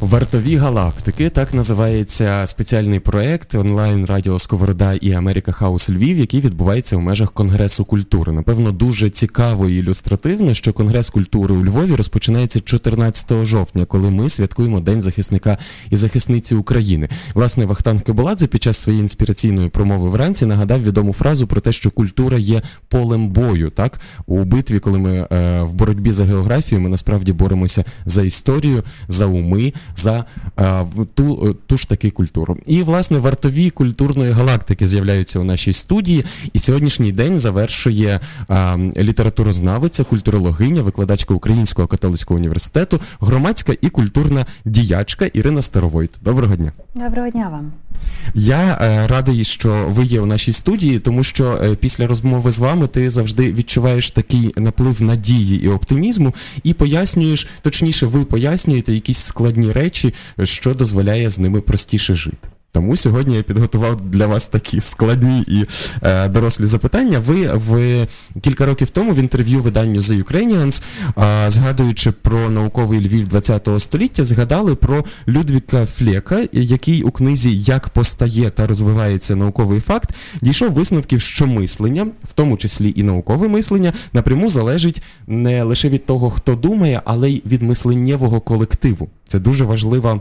Вартові галактики так називається спеціальний проект онлайн Радіо Сковорода і Америка Хаус Львів, який відбувається у межах Конгресу культури. Напевно, дуже цікаво і ілюстративно, що Конгрес культури у Львові розпочинається 14 жовтня, коли ми святкуємо День захисника і захисниці України. Власне, Вахтанг Кеболадзе під час своєї інспіраційної промови вранці нагадав відому фразу про те, що культура є полем бою. Так у битві, коли ми е, в боротьбі за географію, ми насправді боремося за історію, за уми за е, ту е, ту ж таки культуру. І власне вартові культурної галактики з'являються у нашій студії. І сьогоднішній день завершує а, літературознавиця, культурологиня, викладачка Українського католицького університету, громадська і культурна діячка Ірина Старовойт. Доброго дня. Доброго дня вам. Я е, радий, що ви є у нашій студії, тому що е, після розмови з вами ти завжди відчуваєш такий наплив надії і оптимізму, і пояснюєш, точніше, ви пояснюєте якісь складні речі, що дозволяє з ними простіше жити. Тому сьогодні я підготував для вас такі складні і е, дорослі запитання. Ви в кілька років тому в інтерв'ю виданню The Ukrainians, е, згадуючи про науковий Львів ХХ століття, згадали про Людвіка Флека, який у книзі Як постає та розвивається науковий факт, дійшов висновків, що мислення, в тому числі і наукове мислення, напряму залежить не лише від того, хто думає, але й від мисленнєвого колективу. Це дуже важлива.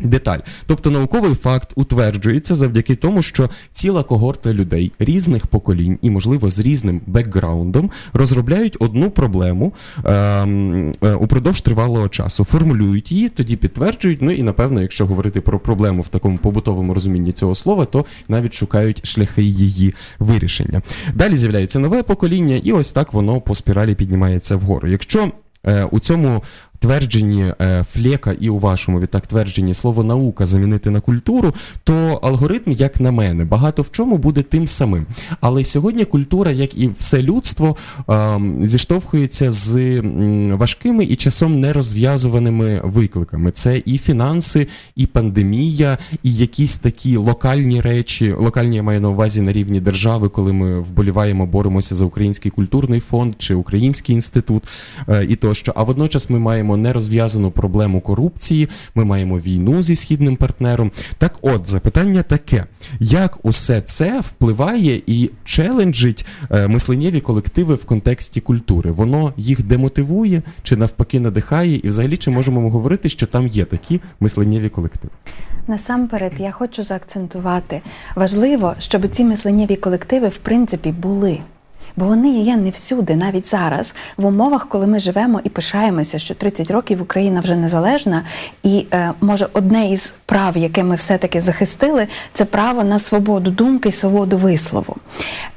Деталь, тобто науковий факт утверджується завдяки тому, що ціла когорта людей різних поколінь і, можливо, з різним бекграундом розробляють одну проблему ем, е, упродовж тривалого часу, формулюють її, тоді підтверджують. Ну і напевно, якщо говорити про проблему в такому побутовому розумінні цього слова, то навіть шукають шляхи її вирішення. Далі з'являється нове покоління, і ось так воно по спіралі піднімається вгору. Якщо е, у цьому твердженні е, Флека і у вашому відтак твердженні слово наука замінити на культуру, то алгоритм, як на мене, багато в чому буде тим самим. Але сьогодні культура, як і все людство, зіштовхується з важкими і часом нерозв'язуваними викликами. Це і фінанси, і пандемія, і якісь такі локальні речі. Локальні я маю на увазі на рівні держави, коли ми вболіваємо, боремося за український культурний фонд чи український інститут е, і тощо. А водночас ми маємо маємо нерозв'язану проблему корупції, ми маємо війну зі східним партнером. Так, от запитання таке: як усе це впливає і челенджить е, мисленнєві колективи в контексті культури? Воно їх демотивує чи навпаки надихає? І взагалі чи можемо говорити, що там є такі мисленнєві колективи? Насамперед, я хочу заакцентувати важливо, щоб ці мисленнєві колективи в принципі були бо вони є не всюди, навіть зараз, в умовах, коли ми живемо і пишаємося, що 30 років Україна вже незалежна, і е, може одне із прав, яке ми все-таки захистили, це право на свободу думки і свободу вислову.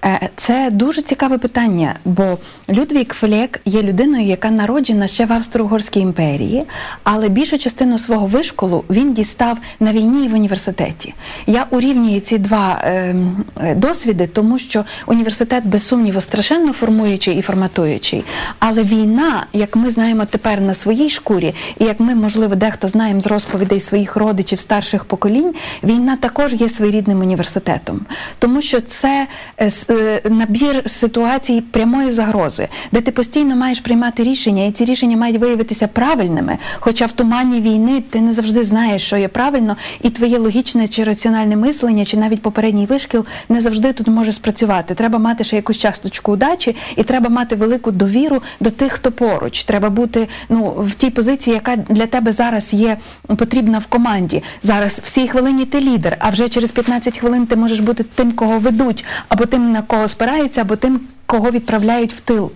Е, Це дуже цікаве питання, бо Людвік Флек є людиною, яка народжена ще в Австро-Угорській імперії, але більшу частину свого вишколу він дістав на війні і в університеті. Я урівнюю ці два е, досвіди, тому що університет без сумніву страшенно формуючий і форматуючий. Але війна, як ми знаємо тепер на своїй шкурі, і як ми, можливо, дехто знаємо з розповідей своїх родичів старших поколінь, війна також є своєрідним університетом, тому що це е, е, набір ситуацій прямої загрози, де ти постійно маєш приймати рішення, і ці рішення мають виявитися правильними. Хоча в тумані війни ти не завжди знаєш, що є правильно, і твоє логічне чи раціональне мислення, чи навіть попередній вишкіл не завжди тут може спрацювати. Треба мати ще якусь часточку часточку удачі, і треба мати велику довіру до тих, хто поруч. Треба бути ну в тій позиції, яка для тебе зараз є потрібна в команді. Зараз в цій хвилині ти лідер, а вже через 15 хвилин ти можеш бути тим, кого ведуть, або тим, на кого спираються, або тим, кого відправляють в тил.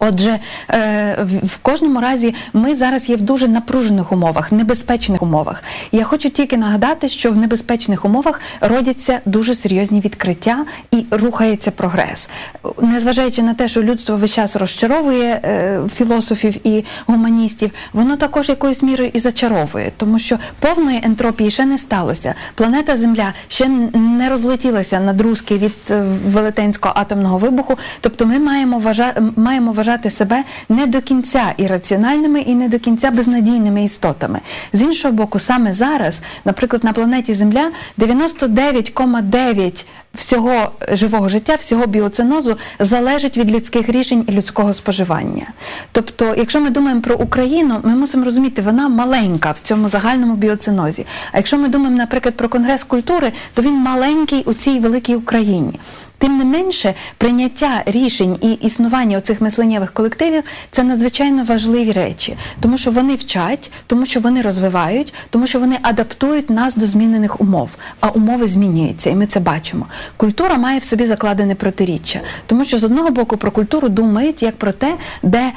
Отже, е, в кожному разі ми зараз є в дуже напружених умовах, небезпечних умовах. Я хочу тільки нагадати, що в небезпечних умовах родяться дуже серйозні відкриття і рухається прогрес, незважаючи на те, що людство весь час розчаровує е, філософів і гуманістів, воно також якоюсь мірою і зачаровує, тому що повної ентропії ще не сталося. Планета Земля ще не розлетілася на друзки від е, велетенського атомного вибуху. Тобто, ми маємо вважати маємо вважати вважати себе не до кінця ірраціональними і не до кінця безнадійними істотами. З іншого боку, саме зараз, наприклад, на планеті Земля 99,9 всього живого життя, всього біоцинозу залежить від людських рішень і людського споживання. Тобто, якщо ми думаємо про Україну, ми мусимо розуміти, вона маленька в цьому загальному біоцинозі. А якщо ми думаємо, наприклад, про конгрес культури, то він маленький у цій великій Україні. Тим не менше, прийняття рішень і існування оцих мисленнєвих колективів це надзвичайно важливі речі, тому що вони вчать, тому що вони розвивають, тому що вони адаптують нас до змінених умов. А умови змінюються, і ми це бачимо. Культура має в собі закладене протиріччя, тому що з одного боку про культуру думають як про те, де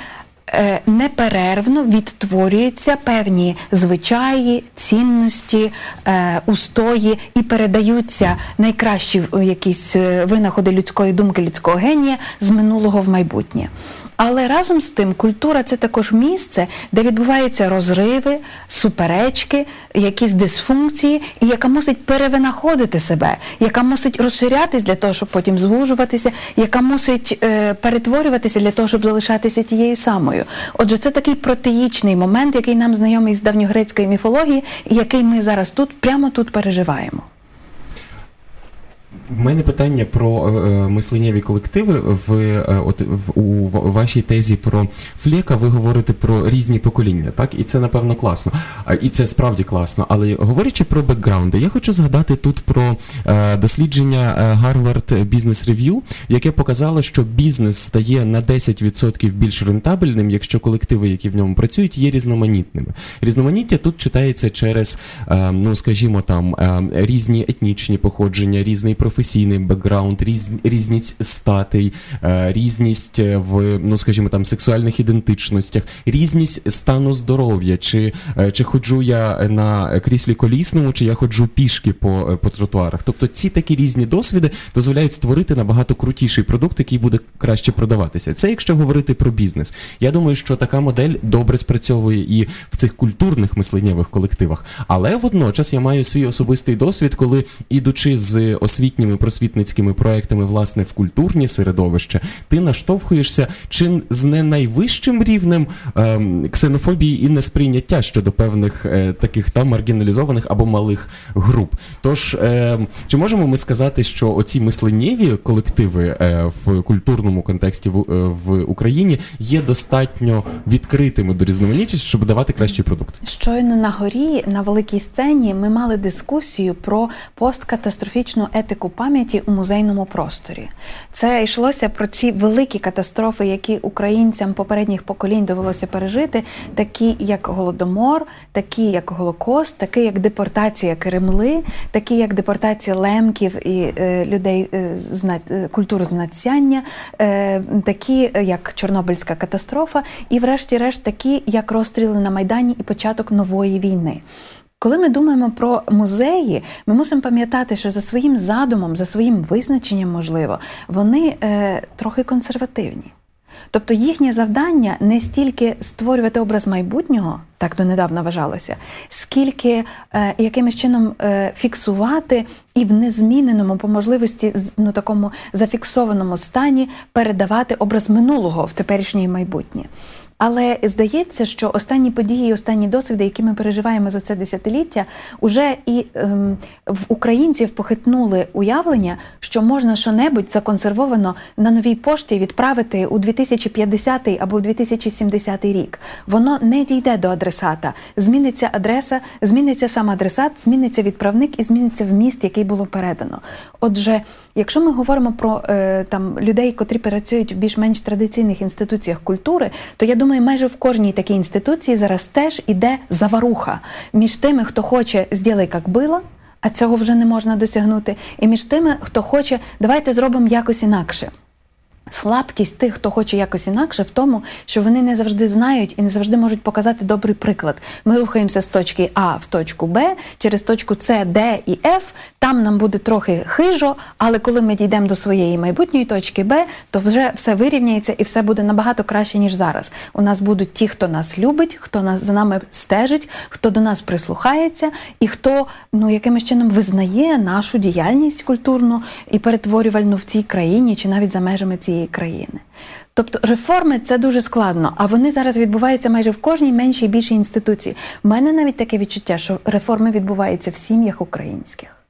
неперервно відтворюються певні звичаї, цінності, е, устої і передаються найкращі якісь е, винаходи людської думки, людського генія з минулого в майбутнє. Але разом з тим культура це також місце, де відбуваються розриви, суперечки, якісь дисфункції, і яка мусить перевинаходити себе, яка мусить розширятись для того, щоб потім звужуватися, яка мусить е, перетворюватися для того, щоб залишатися тією самою. Отже, це такий протеїчний момент, який нам знайомий з давньогрецької міфології, і який ми зараз тут прямо тут переживаємо. В мене питання про е, е, мисленнєві колективи. В, е, от, в у вашій тезі про Флєка ви говорите про різні покоління, так? І це напевно класно. І це справді класно. Але говорячи про бекграунди, я хочу згадати тут про е, дослідження Harvard Business Review, яке показало, що бізнес стає на 10% більш рентабельним, якщо колективи, які в ньому працюють, є різноманітними. Різноманіття тут читається через, е, ну скажімо, там е, різні етнічні походження, різний професійний бекграунд, різ, різність статей, е, різність в, ну скажімо там, сексуальних ідентичностях, різність стану здоров'я, чи е, чи ходжу я на кріслі колісному, чи я ходжу пішки по е, по тротуарах. Тобто ці такі різні досвіди дозволяють створити набагато крутіший продукт, який буде краще продаватися. Це якщо говорити про бізнес. Я думаю, що така модель добре спрацьовує і в цих культурних мисленнєвих колективах. Але водночас я маю свій особистий досвід, коли ідучи з освіт освітніми просвітницькими проектами, власне, в культурні середовища, ти наштовхуєшся чи з не найвищим рівнем ем, ксенофобії і несприйняття щодо певних е, таких там маргіналізованих або малих груп. Тож, е, чи можемо ми сказати, що оці мисленнєві колективи е, в культурному контексті в, е, в Україні є достатньо відкритими до різноманітності, щоб давати кращий продукт? Щойно на горі на великій сцені ми мали дискусію про посткатастрофічну етику пам'яті у музейному просторі. Це йшлося про ці великі катастрофи, які українцям попередніх поколінь довелося пережити, такі як Голодомор, такі як Голокост, такі як депортація Кремли, такі як депортація лемків і е, людей е, з е, культур знацяння, е, такі як Чорнобильська катастрофа, і, врешті-решт, такі як розстріли на Майдані і початок нової війни. Коли ми думаємо про музеї, ми мусимо пам'ятати, що за своїм задумом, за своїм визначенням, можливо, вони е, трохи консервативні. Тобто їхнє завдання не стільки створювати образ майбутнього, так донедавна вважалося, скільки е, якимось чином е, фіксувати і в незміненому по можливості ну, такому зафіксованому стані передавати образ минулого в теперішнє майбутнє. Але здається, що останні події, останні досвіди, які ми переживаємо за це десятиліття, уже і ем, в українців похитнули уявлення, що можна що-небудь законсервовано на новій пошті відправити у 2050 або у 2070 рік. Воно не дійде до адресата. Зміниться адреса, зміниться сам адресат, зміниться відправник і зміниться вміст, який було передано. Отже, якщо ми говоримо про е, там людей, котрі працюють в більш-менш традиційних інституціях культури, то я думаю майже в кожній такій інституції зараз теж іде заваруха між тими, хто хоче «зділай, як було», а цього вже не можна досягнути, і між тими, хто хоче, давайте зробимо якось інакше. Слабкість тих, хто хоче якось інакше, в тому, що вони не завжди знають і не завжди можуть показати добрий приклад. Ми рухаємося з точки А в точку Б, через точку С, Д і Ф. Там нам буде трохи хижо, але коли ми дійдемо до своєї майбутньої точки Б, то вже все вирівняється і все буде набагато краще, ніж зараз. У нас будуть ті, хто нас любить, хто нас за нами стежить, хто до нас прислухається, і хто ну якимось чином визнає нашу діяльність культурну і перетворювальну в цій країні чи навіть за межами цієї цієї країни. Тобто реформи це дуже складно, а вони зараз відбуваються майже в кожній меншій і більшій інституції. У мене навіть таке відчуття, що реформи відбуваються в сім'ях українських.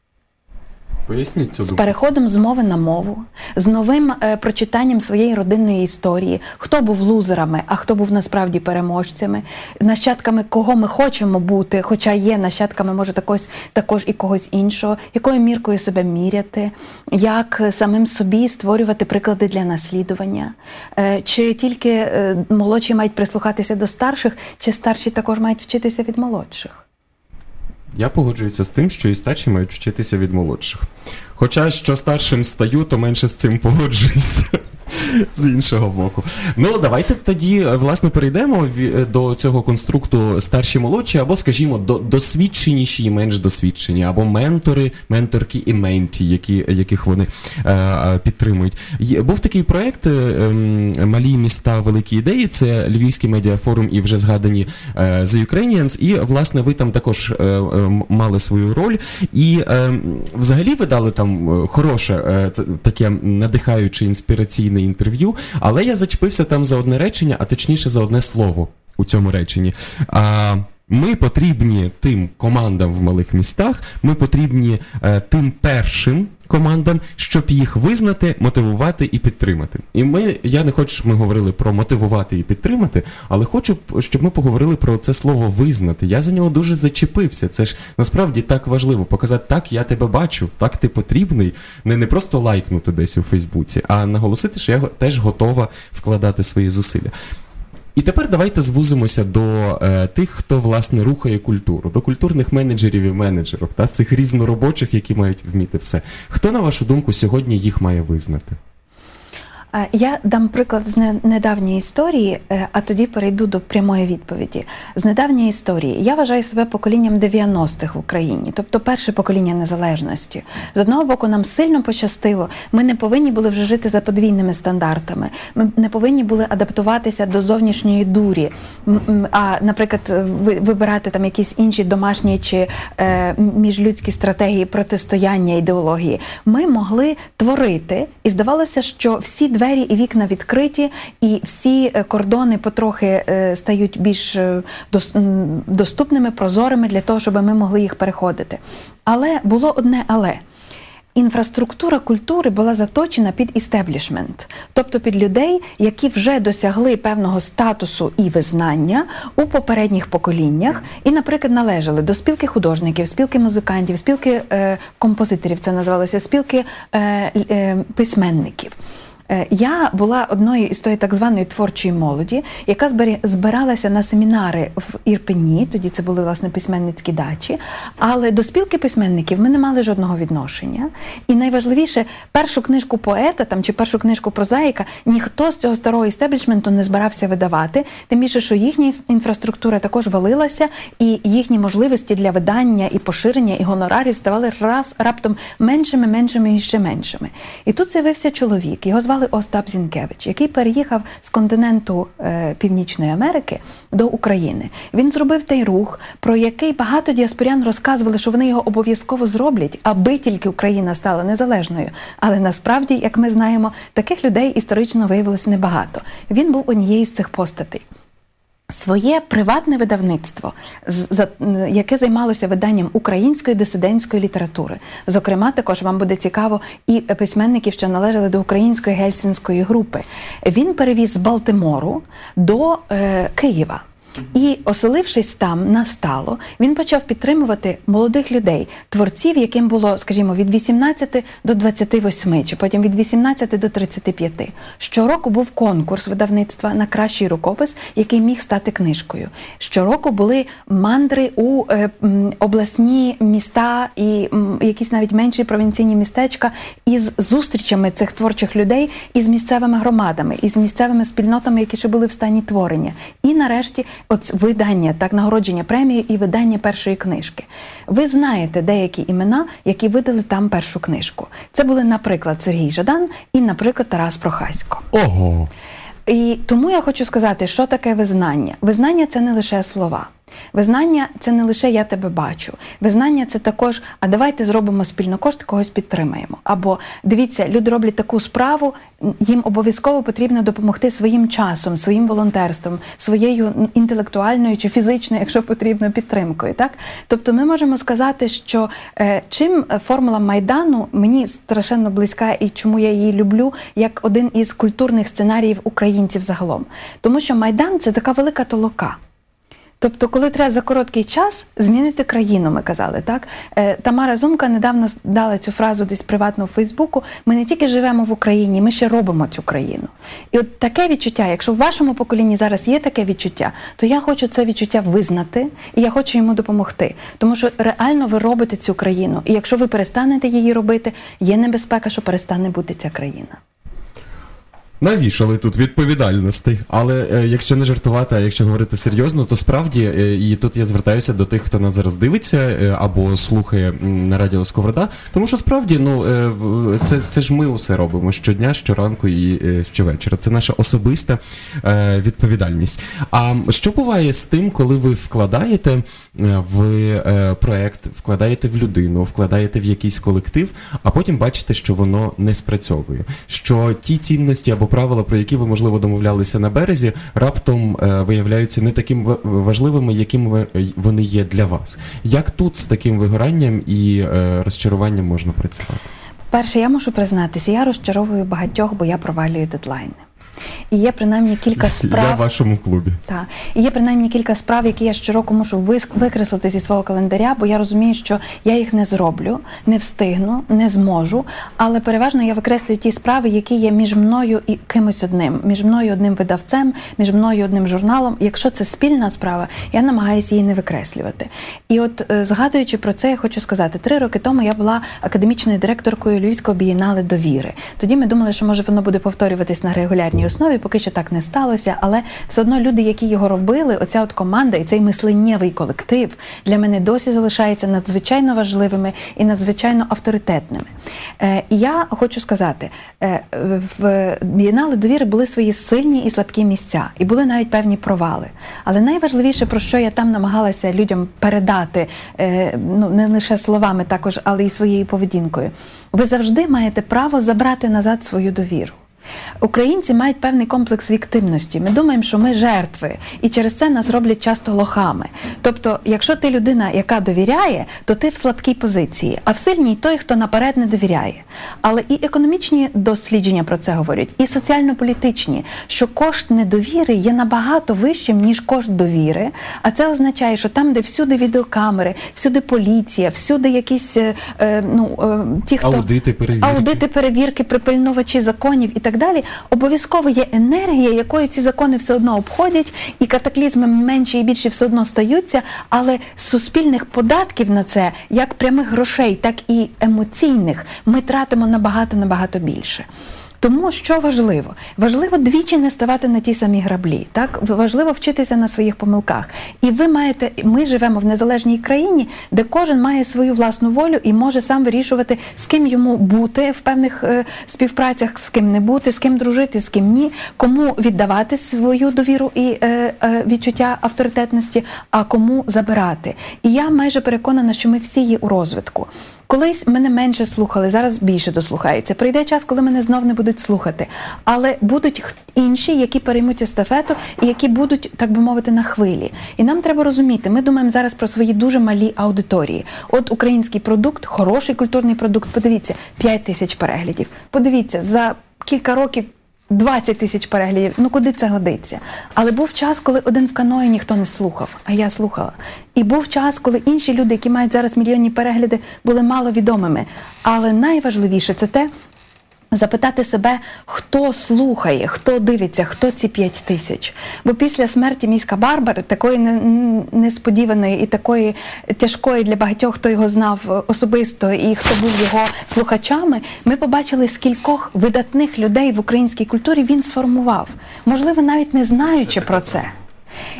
Поясніть цю з думку. переходом з мови на мову, з новим е, прочитанням своєї родинної історії, хто був лузерами, а хто був насправді переможцями, нащадками кого ми хочемо бути, хоча є нащадками, може також, також і когось іншого, якою міркою себе міряти, як е, самим собі створювати приклади для наслідування, Е, чи тільки е, молодші мають прислухатися до старших, чи старші також мають вчитися від молодших. Я погоджуюся з тим, що і старші мають вчитися від молодших. Хоча що старшим стаю, то менше з цим погоджуюся. З іншого боку. Ну, давайте тоді, е, власне, перейдемо е, до цього конструкту старші молодші, або, скажімо, до, досвідченіші і менш досвідчені, або ментори, менторки і менті, які, яких вони е, е, підтримують. Був такий проект ем, Малі міста, великі ідеї. Це Львівський медіафорум і вже згадані The Ukrainians. І, власне, ви там також мали свою роль. І взагалі ви дали там хороше, таке надихаюче інспіраційне інтерв'ю, але я зачепився там за одне речення, а точніше за одне слово у цьому реченні. А, ми потрібні тим командам в малих містах, ми потрібні е, тим першим командам, щоб їх визнати, мотивувати і підтримати. І ми, я не хочу, щоб ми говорили про мотивувати і підтримати, але хочу, щоб ми поговорили про це слово визнати. Я за нього дуже зачепився. Це ж насправді так важливо показати, так я тебе бачу, так ти потрібний. Не, не просто лайкнути десь у Фейсбуці, а наголосити, що я теж готова вкладати свої зусилля. І тепер давайте звузимося до е, тих, хто власне рухає культуру, до культурних менеджерів і менеджерок, та цих різноробочих, які мають вміти все. Хто, на вашу думку, сьогодні їх має визнати? Я дам приклад з не- недавньої історії, е, а тоді перейду до прямої відповіді. З недавньої історії я вважаю себе поколінням 90-х в Україні, тобто перше покоління незалежності. З одного боку, нам сильно пощастило. Ми не повинні були вже жити за подвійними стандартами. Ми не повинні були адаптуватися до зовнішньої дурі. А, наприклад, вибирати там якісь інші домашні чи е, міжлюдські стратегії протистояння ідеології. Ми могли творити, і здавалося, що всі двері і вікна відкриті, і всі е, кордони потрохи е, стають більш е, доступними, прозорими для того, щоб ми могли їх переходити. Але було одне але. Інфраструктура культури була заточена під істеблішмент, тобто під людей, які вже досягли певного статусу і визнання у попередніх поколіннях, і, наприклад, належали до спілки художників, спілки музикантів, спілки е, композиторів, це називалося спілки е, е, письменників. Е, Я була одною із тої так званої творчої молоді, яка збиралася на семінари в Ірпені, тоді це були власне письменницькі дачі. Але до спілки письменників ми не мали жодного відношення. І найважливіше, першу книжку поета там чи першу книжку прозаїка ніхто з цього старого істеблішменту не збирався видавати. Тим більше, що їхня інфраструктура також валилася, і їхні можливості для видання і поширення і гонорарів ставали раз раптом меншими, меншими і ще меншими. І тут з'явився чоловік. Його звали Остап Зінкевич, який переїхав з континенту е, Північної Америки до України. Він зробив той рух, про який багато діаспорян розказували, що вони його обов'язково зроблять, аби тільки Україна стала незалежною. Але насправді, як ми знаємо, таких людей історично виявилося небагато. Він був однією з цих постатей. Своє приватне видавництво, яке займалося виданням української дисидентської літератури. Зокрема, також вам буде цікаво і письменників, що належали до української гельсінської групи. Він перевіз з Балтимору до е, Києва. І оселившись там на стало, він почав підтримувати молодих людей, творців, яким було, скажімо, від 18 до 28, чи потім від 18 до 35. Щороку був конкурс видавництва на кращий рукопис, який міг стати книжкою. Щороку були мандри у е, м, обласні міста і м, якісь навіть менші провінційні містечка із зустрічами цих творчих людей із місцевими громадами, із місцевими спільнотами, які ще були в стані творення. І нарешті, от видання, так нагородження премії і видання першої книжки. Ви знаєте деякі імена, які видали там першу книжку. Це були, наприклад, Сергій Жадан і, наприклад, Тарас Прохасько. Ого! І тому я хочу сказати, що таке визнання. Визнання це не лише слова. Визнання це не лише я тебе бачу. Визнання це також, а давайте зробимо спільно кошти, когось підтримаємо. Або дивіться, люди роблять таку справу, їм обов'язково потрібно допомогти своїм часом, своїм волонтерством, своєю інтелектуальною чи фізичною, якщо потрібно, підтримкою. Так, тобто, ми можемо сказати, що е, чим формула майдану мені страшенно близька і чому я її люблю, як один із культурних сценаріїв українців загалом, тому що майдан це така велика толока. Тобто, коли треба за короткий час змінити країну, ми казали, так е, Тамара Зумка недавно дала цю фразу десь приватно у Фейсбуку. Ми не тільки живемо в Україні, ми ще робимо цю країну. І от таке відчуття, якщо в вашому поколінні зараз є таке відчуття, то я хочу це відчуття визнати, і я хочу йому допомогти. Тому що реально ви робите цю країну. І якщо ви перестанете її робити, є небезпека, що перестане бути ця країна навішали тут відповідальностей. Але е, якщо не жартувати, а якщо говорити серйозно, то справді е, і тут я звертаюся до тих, хто нас зараз дивиться е, або слухає на радіо Сковорода, тому що справді ну е, це це ж ми усе робимо щодня, щоранку і е, щовечора. Це наша особиста е, відповідальність. А що буває з тим, коли ви вкладаєте е, в е, проект, вкладаєте в людину, вкладаєте в якийсь колектив, а потім бачите, що воно не спрацьовує, що ті цінності або правила, про які ви можливо домовлялися на березі, раптом е, виявляються не такими важливими, якими вони є для вас. Як тут з таким вигоранням і е, розчаруванням можна працювати? Перше, я можу признатися, я розчаровую багатьох, бо я провалюю дедлайни. І є принаймні кілька справ Я в вашому клубі. Так. І є принаймні кілька справ, які я щороку мушу викреслити зі свого календаря, бо я розумію, що я їх не зроблю, не встигну, не зможу. Але переважно я викреслюю ті справи, які є між мною і кимось одним, між мною одним видавцем, між мною одним журналом. Якщо це спільна справа, я намагаюся її не викреслювати. І от е, згадуючи про це, я хочу сказати: три роки тому я була академічною директоркою Львівського бієнале довіри. Тоді ми думали, що може воно буде повторюватись на регулярній основі поки що так не сталося, але все одно люди, які його робили, оця от команда і цей мисленнєвий колектив для мене досі залишається надзвичайно важливими і надзвичайно авторитетними. Е, І я хочу сказати, е, в бієнали довіри були свої сильні і слабкі місця, і були навіть певні провали. Але найважливіше, про що я там намагалася людям передати, е, ну не лише словами, також, але й своєю поведінкою. Ви завжди маєте право забрати назад свою довіру. Українці мають певний комплекс віктивності. Ми думаємо, що ми жертви, і через це нас роблять часто лохами. Тобто, якщо ти людина, яка довіряє, то ти в слабкій позиції, а в сильній той, хто наперед не довіряє. Але і економічні дослідження про це говорять, і соціально-політичні, що кошт недовіри є набагато вищим, ніж кошт довіри. А це означає, що там, де всюди відеокамери, всюди поліція, всюди якісь е, е ну е, ті, хто аудити, перевірки, аудити, перевірки, припильнувачі законів і так далі, обов'язково є енергія, якою ці закони все одно обходять, і катаклізми менші і більше все одно стаються, але суспільних податків на це, як прямих грошей, так і емоційних, ми тратимо набагато набагато більше. Тому що важливо? Важливо двічі не ставати на ті самі граблі. Так важливо вчитися на своїх помилках. І ви маєте, ми живемо в незалежній країні, де кожен має свою власну волю і може сам вирішувати, з ким йому бути в певних е, співпрацях, з ким не бути, з ким дружити, з ким ні, кому віддавати свою довіру і е, е, відчуття авторитетності, а кому забирати. І я майже переконана, що ми всі є у розвитку. Колись мене менше слухали, зараз більше дослухається. Прийде час, коли мене знов не будуть слухати. Але будуть інші, які переймуть естафету і які будуть, так би мовити, на хвилі. І нам треба розуміти, ми думаємо зараз про свої дуже малі аудиторії. От український продукт, хороший культурний продукт. Подивіться, 5 тисяч переглядів. Подивіться, за кілька років. 20 тисяч переглядів, ну куди це годиться? Але був час, коли один в каної ніхто не слухав, а я слухала. І був час, коли інші люди, які мають зараз мільйонні перегляди, були маловідомими. Але найважливіше це те, Запитати себе, хто слухає, хто дивиться, хто ці п'ять тисяч. Бо після смерті міська Барбари, такої несподіваної і такої тяжкої для багатьох, хто його знав особисто і хто був його слухачами, ми побачили, скількох видатних людей в українській культурі він сформував, можливо, навіть не знаючи про це.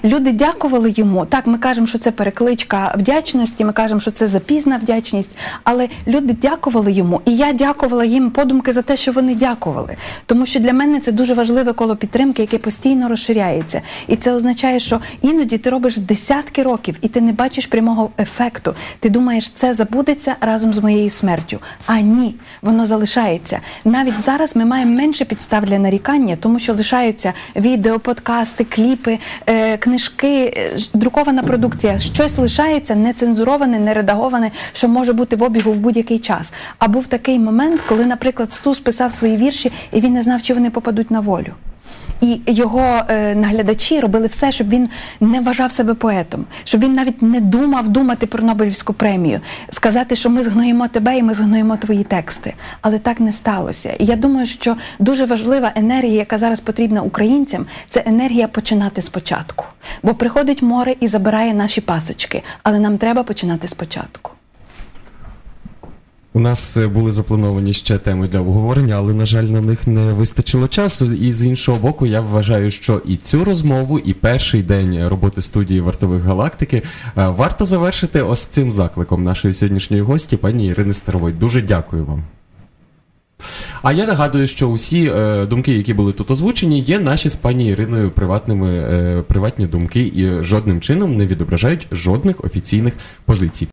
Люди дякували йому. Так, ми кажемо, що це перекличка вдячності. Ми кажемо, що це запізна вдячність. Але люди дякували йому, і я дякувала їм подумки за те, що вони дякували. Тому що для мене це дуже важливе коло підтримки, яке постійно розширяється. І це означає, що іноді ти робиш десятки років, і ти не бачиш прямого ефекту. Ти думаєш, це забудеться разом з моєю смертю. А ні, воно залишається. Навіть зараз ми маємо менше підстав для нарікання, тому що лишаються відео, подкасти, кліпи, е, книжки, е, друкована продукція. Щось лишається нецензуроване, нередаговане, що може бути в обігу в будь-який час. А був такий момент, коли, наприклад, Стус писав свої вірші, і він не знав, чи вони попадуть на волю. І його е, наглядачі робили все, щоб він не вважав себе поетом, щоб він навіть не думав думати про Нобелівську премію, сказати, що ми згноїмо тебе і ми згноїмо твої тексти. Але так не сталося. І я думаю, що дуже важлива енергія, яка зараз потрібна українцям, це енергія починати спочатку. Бо приходить море і забирає наші пасочки, але нам треба починати спочатку. У нас е, були заплановані ще теми для обговорення, але, на жаль, на них не вистачило часу. І з іншого боку, я вважаю, що і цю розмову, і перший день роботи студії вартових галактики е, варто завершити ось цим закликом нашої сьогоднішньої гості, пані Ірини Старовой. Дуже дякую вам. А я нагадую, що усі е, думки, які були тут озвучені, є наші з пані Іриною приватними е, приватні думки і жодним чином не відображають жодних офіційних позицій.